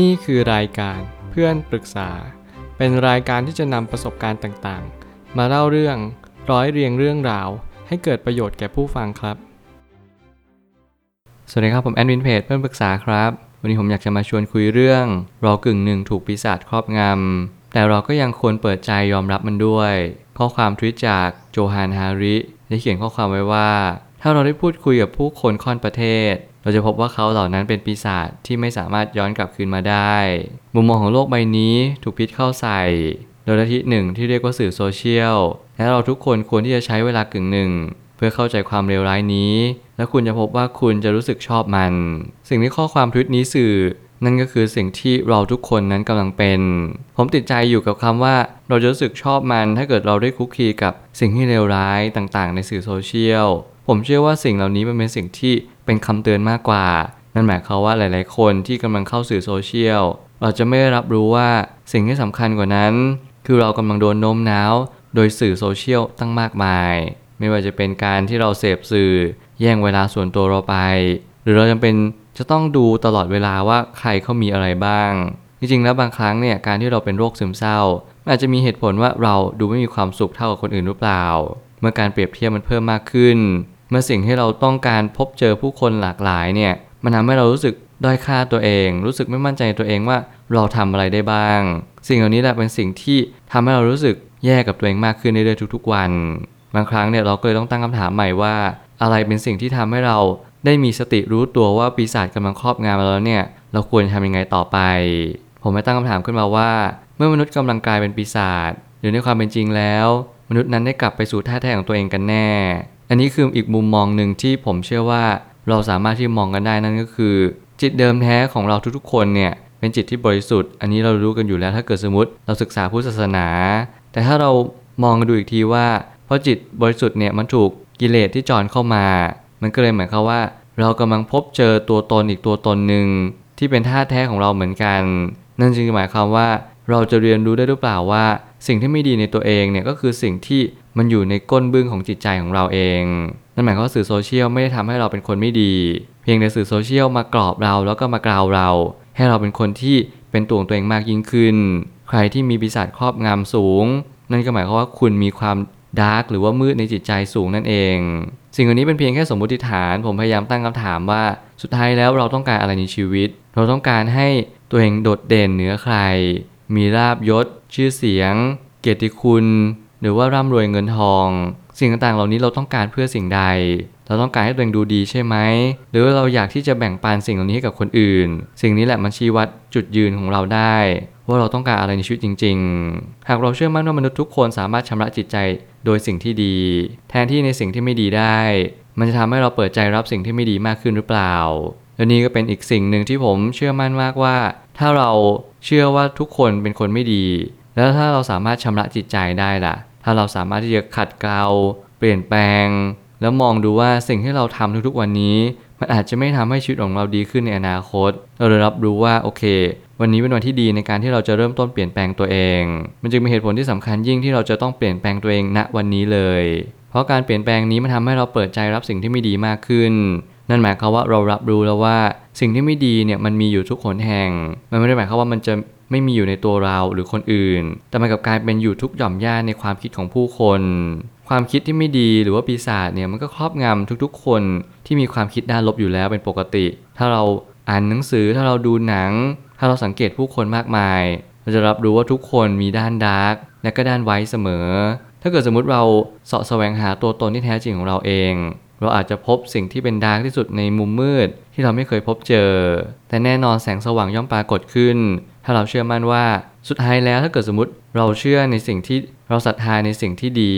นี่คือรายการเพื่อนปรึกษา เป็นรายการที่จะนำประสบการณ์ต่างๆ มาเล่าเรื่องร้อยเรียงเรื่องราว ให้เกิดประโยชน์แก่ผู้ฟังครับ สวัสดีครับผมแอดมินเพจเพื่อนปรึกษาครับ วันนี้ผมอยากจะมาชวนคุยเรื่อง รอกึ่งหนึ่งถูกปีศาจครอบงำ แต่เราก็ยังควรเปิดใจยอมรับมันด้วย ข้อความทวิตจากโจฮานฮาริได้เขียนข้อความไว้ว่า ถ้าเราได้พูดคุยกับผู้คนค่อนประเทศ เราจะพบว่าเขาเหล่านั้นเป็นปีศาจที่ไม่สามารถย้อนกลับคืนมาได้ มุมมองของโลกใบนี้ถูกพิษเข้าใส่ โดยลัทธิหนึ่งที่เรียกว่าสื่อโซเชียล และเราทุกคนควรที่จะใช้เวลากึ่งหนึ่ง เพื่อเข้าใจความเลวร้ายนี้ และคุณจะพบว่าคุณจะรู้สึกชอบมัน สิ่งที่ข้อความทวิตนี้สื่อ นั่นก็คือสิ่งที่เราทุกคนนั้นกำลังเป็น ผมติดใจอยู่กับคำว่า เราจะรู้สึกชอบมันถ้าเกิดเราได้คุกคีกับสิ่งที่เลวร้ายต่างๆ ในสื่อโซเชียลผมเชื่อว่าสิ่งเหล่านี้มันเป็นสิ่งที่ เป็นคำเตือนมากกว่า นั่นหมายความว่าหลาย ๆ คนที่กำลังเข้าสื่อโซเชียลเราจะไม่ได้รับรู้ว่าสิ่งที่สำคัญกว่านั้น คือเรากำลังโดนโน้มน้าว โดยสื่อโซเชียลตั้งมากมาย ไม่ว่าจะเป็นการที่เราเสพสื่อ แย่งเวลาส่วนตัวเราไป หรือเราจำเป็นจะต้องดูตลอดเวลาว่าใครเขามีอะไรบ้าง จริง ๆ แล้วบางครั้งเนี่ยการที่เราเป็นโรคซึมเศร้าอาจจะมีเหตุผลว่าเราดูไม่มีความสุขเท่ากับคนอื่นหรือเปล่า เมื่อการเปรียบเทียบมันเพิ่มมากขึ้น เมื่อสิ่งที่เราต้องการพบเจอผู้คนหลากหลายเนี่ยมันทำให้เรารู้สึกด้อยค่าตัวเอง รู้สึกไม่มั่นใจในตัวเองว่าเราทำอะไรได้บ้าง สิ่งเหล่านี้แหละเป็นสิ่งที่ทำให้เรารู้สึกแย่กับตัวเองมากขึ้นในเรื่อยๆทุกๆวัน บางครั้งเนี่ยเราก็เลยต้องตั้งคำถามใหม่ว่า อะไรเป็นสิ่งที่ทำให้เราได้มีสติรู้ตัวว่าปีศาจกำลังครอบงำเราแล้วเนี่ยเราควรทำยังไงต่อไป ผมไม่ตั้งคำถามขึ้นมาว่า เมื่อมนุษย์กำลังกลายเป็นปีศาจหรือในความเป็นจริงแล้ว มนุษย์นั้นได้กลับไปสู่ท่าแท้ของตัวเองกันแน่ อันนี้คืออีกมุมมองหนึ่งที่ผมเชื่อว่าเราสามารถที่มองกันได้นั่นก็คือ จิตเดิมแท้ของเราทุกๆ คนเนี่ยเป็นจิตที่บริสุทธิ์ อันนี้เรารู้กันอยู่แล้วถ้าเกิดสมมติเราศึกษาพุทธศาสนา แต่ถ้าเรามองดูอีกทีว่า เพราะจิตบริสุทธิ์เนี่ยมันถูกกิเลสที่จอนเข้ามา มันก็เลยหมายความว่า เรากำลังพบเจอตัวตนอีกตัวตนหนึ่งที่เป็นท่าแท้ของเราเหมือนกัน นั่นจึงหมายความว่า เราจะเรียนรู้ได้หรือเปล่าว่า สิ่งที่ไม่ดีในตัวเองเนี่ยก็คือสิ่งที่มันอยู่ในก้นบึ้งของจิตใจของเราเอง นั่นหมายความว่าสื่อโซเชียลไม่ได้ทำให้เราเป็นคนไม่ดี เพียงแต่สื่อโซเชียลมากรอบเราแล้วก็มากราวเรา ให้เราเป็นคนที่เป็นตัวของตัวเองมากยิ่งขึ้น ใครที่มีปีศาจครอบงำสูง นั่นก็หมายความว่าคุณมีความดาร์กหรือว่ามืดในจิตใจสูงนั่นเอง สิ่งเหล่านี้เป็นเพียงแค่สมมติฐาน ผมพยายามตั้งคำถามว่า สุดท้ายแล้วเราต้องการอะไรในชีวิต เราต้องการให้ตัวเองโดดเด่นเหนือใคร มีลาบยศ ชื่อเสียง เกียรติคุณ หรือว่าร่ำรวยเงินทอง สิ่งต่างๆ เหล่านี้เราต้องการเพื่อสิ่งใด เราต้องการให้ตัวเองดูดีใช่ไหม หรือว่าเราอยากที่จะแบ่งปันสิ่งเหล่านี้ให้กับคนอื่น สิ่งนี้แหละมันชี้วัดจุดยืนของเราได้ ว่าเราต้องการอะไรในชีวิตจริง ๆ หากเราเชื่อมั่นว่ามนุษย์ทุกคนสามารถชำระจิตใจโดยสิ่งที่ดี แทนที่ในสิ่งที่ไม่ดีได้ มันจะทำให้เราเปิดใจรับสิ่งที่ไม่ดีมากขึ้นหรือเปล่า และนี่ก็เป็นอีกสิ่งหนึ่งที่ผมเชื่อมั่นมากว่า ถ้าเราเชื่อว่าทุกคนเป็นคนไม่ดี แล้วถ้าเราสามารถชำระจิตใจได้ล่ะ ถ้าเราสามารถที่จะขัดเกลาเปลี่ยนแปลง แล้วมองดูว่าสิ่งที่เราทำทุกๆวันนี้ มันอาจจะไม่ทำให้ชีวิตของเราดีขึ้นในอนาคต เราเลยรับรู้ว่าโอเค วันนี้เป็นวันที่ดีในการที่เราจะเริ่มต้นเปลี่ยนแปลงตัวเอง มันจึงเป็นเหตุผลที่สำคัญยิ่งที่เราจะต้องเปลี่ยนแปลงตัวเองณวันนี้เลย เพราะการเปลี่ยนแปลงนี้มันทำให้เราเปิดใจรับสิ่งที่ไม่ดีมากขึ้น นั่นหมายความว่าเรารับรู้แล้วว่า สิ่งที่ไม่ดีเนี่ยมันมีอยู่ทุกหนแห่ง มันไม่ได้หมายความว่ามันจะไม่มีอยู่ในตัวเราหรือคนอื่น แต่มันกับกลายเป็นอยู่ทุกหย่อมย่าในความคิดของผู้คน ความคิดที่ไม่ดีหรือว่าปีศาจเนี่ยมันก็ครอบงำทุกๆ คนที่มีความคิดด้านลบอยู่แล้วเป็นปกติ ถ้าเราอ่านหนังสือถ้าเราดูหนัง ถ้าเราสังเกตผู้คนมากมาย เราจะรับรู้ว่าทุกคนมีด้าน dark และก็ด้าน white เสมอ ถ้าเกิดสมมุติเราเสาะแสวงหาตัวตนที่แท้จริงของเราเอง เราอาจจะพบสิ่งที่เป็น dark ที่สุดในมุมมืด ที่เราไม่เคยพบเจอ แต่แน่นอนแสงสว่างย่อมปรากฏขึ้น ถ้าเราเชื่อมั่นว่าสุดท้ายแล้วถ้าเกิดสมมติเราเชื่อในสิ่งที่เราศรัทธาในสิ่งที่ดี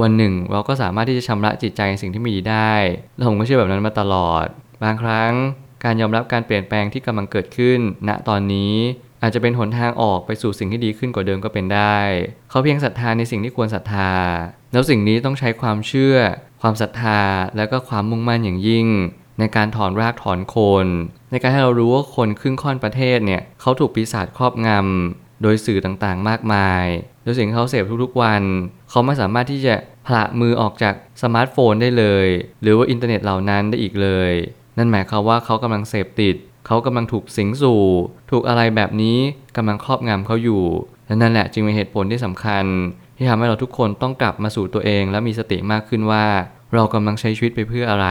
วันหนึ่ง เราก็สามารถที่จะชำระจิตใจในสิ่งที่ไม่ดีได้และผมก็เชื่อแบบนั้นมาตลอด บางครั้งการยอมรับการเปลี่ยนแปลงที่กำลังเกิดขึ้น ณตอนนี้อาจจะเป็นหนทางออกไปสู่สิ่งที่ดีขึ้นกว่าเดิมก็เป็นได้ เขาเพียงศรัทธาในสิ่งที่ควรศรัทธาแล้วสิ่งนี้ต้องใช้ความเชื่อ ความศรัทธา แล้วก็ความมุ่งมั่นอย่างยิ่ง ในการถอนรากถอนโคน ในการให้เรารู้ว่าคนครึ่งค่อนประเทศเนี่ยเขาถูกปีศาจครอบงำ โดยสื่อต่างๆ มากมาย โดยสิ่งเขาเสพทุกๆวัน เขาไม่สามารถที่จะผละมือออกจากสมาร์ทโฟนได้เลย หรือว่าอินเทอร์เน็ตเหล่านั้นได้อีกเลย นั่นหมายความว่าเขากำลังเสพติด เขากำลังถูกสิงสู่ ถูกอะไรแบบนี้กำลังครอบงำเขาอยู่และนั่นแหละจึงเป็นเหตุผลที่สำคัญ ที่ทำให้เราทุกคนต้องกลับมาสู่ตัวเอง และมีสติมากขึ้นว่า เรากำลังใช้ชีวิตไปเพื่ออะไร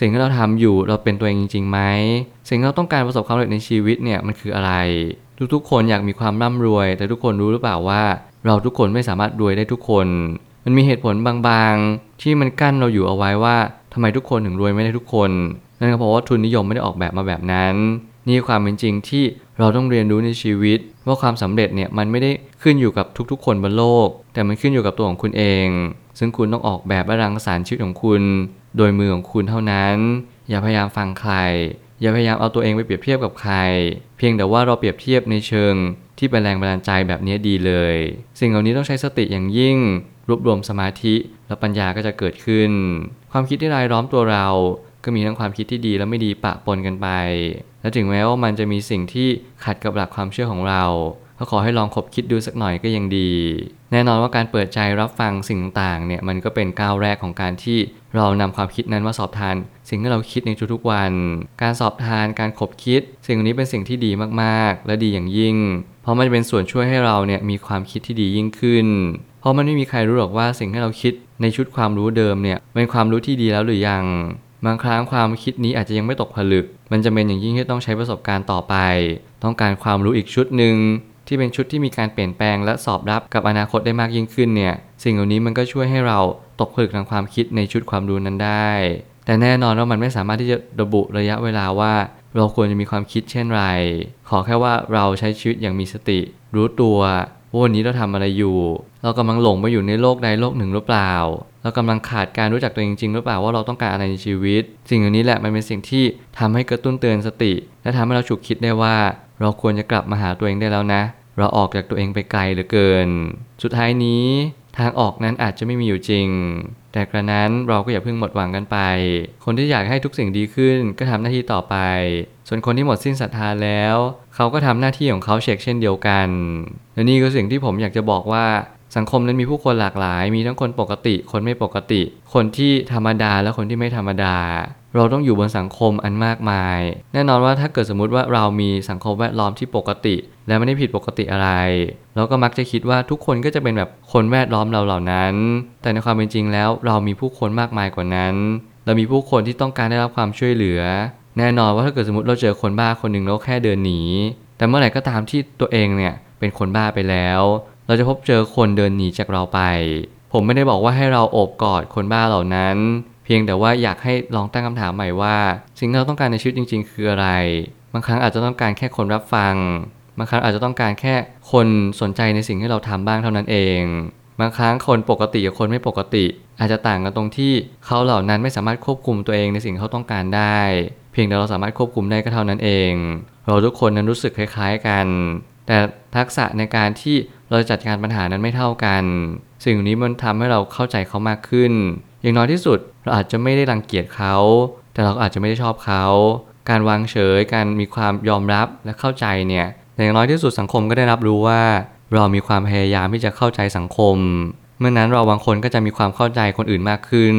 สิ่งที่เราทำอยู่เราเป็นตัวเองจริงๆไหมสิ่งที่เราต้องการประสบความสำเร็จในชีวิตเนี่ยมันคืออะไร ทุกๆคนอยากมีความร่ำรวย แต่ทุกคนรู้หรือเปล่าว่า เราทุกคนไม่สามารถรวยได้ทุกคน มันมีเหตุผลบางๆ ที่มันกั้นเราอยู่เอาไว้ว่าทำไมทุกคนถึงรวยไม่ได้ทุกคนนั่นก็เพราะว่าทุนนิยมไม่ได้ออกแบบมาแบบนั้น นี่ความเป็นจริงที่เราต้องเรียนรู้ในชีวิต ว่าความสำเร็จเนี่ยมันไม่ได้ขึ้นอยู่กับทุกๆ คนบนโลก แต่มันขึ้นอยู่กับตัวของคุณเอง ซึ่งคุณต้องออกแบบและรังสรรค์ชีวิตของคุณ โดยมือของคุณเท่านั้น อย่าพยายามฟังใคร อย่าพยายามเอาตัวเองไปเปรียบเทียบกับใคร เพียงแต่ว่าเราเปรียบเทียบในเชิง ที่เป็นแรงบันดาลใจแบบนี้ดีเลย สิ่งเหล่านี้ต้องใช้สติอย่างยิ่ง รวบรวมสมาธิ แล้วปัญญาก็จะเกิดขึ้น ความคิดที่รายล้อมตัวเรา ก็มีทั้งความคิดที่ดีและไม่ดีปะปนกันไป และถึงแม้ว่ามันจะมีสิ่งที่ขัดกับหลักความเชื่อของเราก็ขอให้ลองคบคิดดูสักหน่อยก็ยังดี แน่นอนว่าการเปิดใจรับฟังสิ่งต่างๆเนี่ยมันก็เป็นก้าวแรกของการที่เรานำความคิดนั้นมาสอบทาน สิ่งที่เราคิดในทุกๆวัน การสอบทานการคบคิด สิ่งนี้เป็นสิ่งที่ดีมากๆ และดีอย่างยิ่ง เพราะมันจะเป็นส่วนช่วยให้เราเนี่ยมีความคิดที่ดียิ่งขึ้น เพราะมันไม่มีใครรู้หรอกว่าสิ่งที่เราคิดในชุดความรู้เดิมเนี่ยเป็นความรู้ที่ดีแล้วหรือยัง บางครั้งความคิดนี้อาจจะยังไม่ตกผลึก มันจะเป็นอย่างยิ่งที่ต้องใช้ประสบการณ์ต่อไป ต้องการความรู้อีกชุดหนึ่งที่เป็นชุดที่มีการเปลี่ยนแปลงและสอบรับกับอนาคตได้มากยิ่งขึ้นเนี่ย สิ่งเหล่านี้มันก็ช่วยให้เราตกผลึกทางความคิดในชุดความรู้นั้นได้ แต่แน่นอนว่ามันไม่สามารถที่จะระบุระยะเวลาว่า เราควรจะมีความคิดเช่นไร ขอแค่ว่าเราใช้ชีวิตอย่างมีสติ รู้ตัวว่าวันนี้เราทำอะไรอยู่ เรากำลังหลงไปอยู่ในโลกใดโลกหนึ่งหรือเปล่า เรากำลังขาดการรู้จักตัวเองจริงหรือเปล่าว่าเราต้องการอะไรในชีวิต สิ่งเหล่านี้แหละมันเป็นสิ่งที่ทำให้กระตุ้นเตือนสติ และทำให้เราฉุกคิดได้ว่า เราควรจะกลับมาหาตัวเองได้แล้วนะ เราออกจากตัวเองไปไกลเหลือเกิน สุดท้ายนี้ ทางออกนั้นอาจจะไม่มีอยู่จริง แต่กระนั้นเราก็อย่าเพิ่งหมดหวังกันไป คนที่อยากให้ทุกสิ่งดีขึ้นก็ทำหน้าที่ต่อไป ส่วนคนที่หมดสิ้นศรัทธาแล้ว เขาก็ทำหน้าที่ของเขาเช็คเช่นเดียวกันและนี่ก็สิ่งที่ผมอยากจะบอกว่า สังคมนั้นมีผู้คนหลากหลาย มีทั้งคนปกติ คนไม่ปกติ คนที่ธรรมดาและคนที่ไม่ธรรมดา เราต้องอยู่บนสังคมอันมากมาย แน่นอนว่าถ้าเกิดสมมุติว่าเรามีสังคมแวดล้อมที่ปกติ และไม่ได้ผิดปกติอะไร เราก็มักจะคิดว่าทุกคนก็จะเป็นแบบคนแวดล้อมเราเหล่านั้น แต่ในความเป็นจริงแล้วเรามีผู้คนมากมายกว่านั้น เรามีผู้คนที่ต้องการได้รับความช่วยเหลือ แน่นอนว่าถ้าเกิดสมมติเราเจอคนบ้าคนหนึ่งแล้วแค่เดินหนี แต่เมื่อไหร่ก็ตามที่ตัวเองเนี่ยเป็นคนบ้าไปแล้ว เราจะพบเจอคนเดินหนีจากเราไป ผมไม่ได้บอกว่าให้เราโอบกอดคนบ้าเหล่านั้น เพียงแต่ว่าอยากให้ลองตั้งคำถามใหม่ว่า สิ่งที่เราต้องการในชีวิตจริง ๆ คืออะไร บางครั้งอาจจะต้องการแค่คนรับฟัง บางครั้งอาจจะต้องการแค่คนสนใจในสิ่งที่เราทำบ้างเท่านั้นเอง บางครั้งคนปกติกับคนไม่ปกติ อาจจะต่างกันตรงที่เขาเหล่านั้นไม่สามารถควบคุมตัวเองในสิ่งที่เขาต้องการได้ เพียงแต่เราสามารถควบคุมได้ก็เท่านั้นเอง เราทุกคนนั้นรู้สึกคล้าย ๆ กัน แต่ทักษะในการที่ เราจะจัดการปัญหานั้นไม่เท่ากัน สิ่งนี้มันทำให้เราเข้าใจเขามากขึ้น อย่างน้อยที่สุดเราอาจจะไม่ได้รังเกียจเขา แต่เราอาจจะไม่ได้ชอบเขา การวางเฉย การมีความยอมรับและเข้าใจเนี่ยอย่างน้อยที่สุดสังคมก็ได้รับรู้ว่า เรามีความพยายามที่จะเข้าใจสังคม เมื่อนั้นเราบางคนก็จะมีความเข้าใจคนอื่นมากขึ้น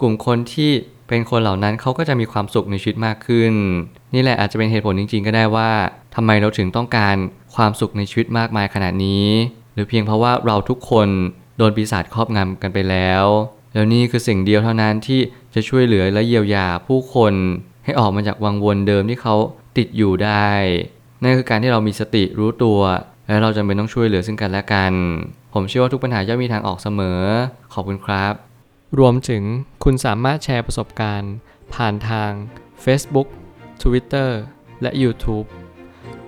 กลุ่มคนที่เป็นคนเหล่านั้นเขาก็จะมีความสุขในชีวิตมากขึ้น นี่แหละอาจจะเป็นเหตุผลจริง ๆ ก็ได้ว่าทำไมเราถึงต้องการ ความสุขในชีวิตมากมายขนาดนี้ หรือเพียงเพราะว่าเราทุกคนโดนปีศาจครอบงำกันไปแล้ว แล้วนี่คือสิ่งเดียวเท่านั้นที่จะช่วยเหลือและเยียวยาผู้คนให้ออกมาจากวังวนเดิมที่เขาติดอยู่ได้ นั่นคือการที่เรามีสติรู้ตัว และเราจำเป็นต้องช่วยเหลือซึ่งกันและกัน ผมเชื่อว่าทุกปัญหาย่อมมีทางออกเสมอ ขอบคุณครับ รวมถึงคุณสามารถแชร์ประสบการณ์ ผ่านทาง Facebook Twitter และ YouTube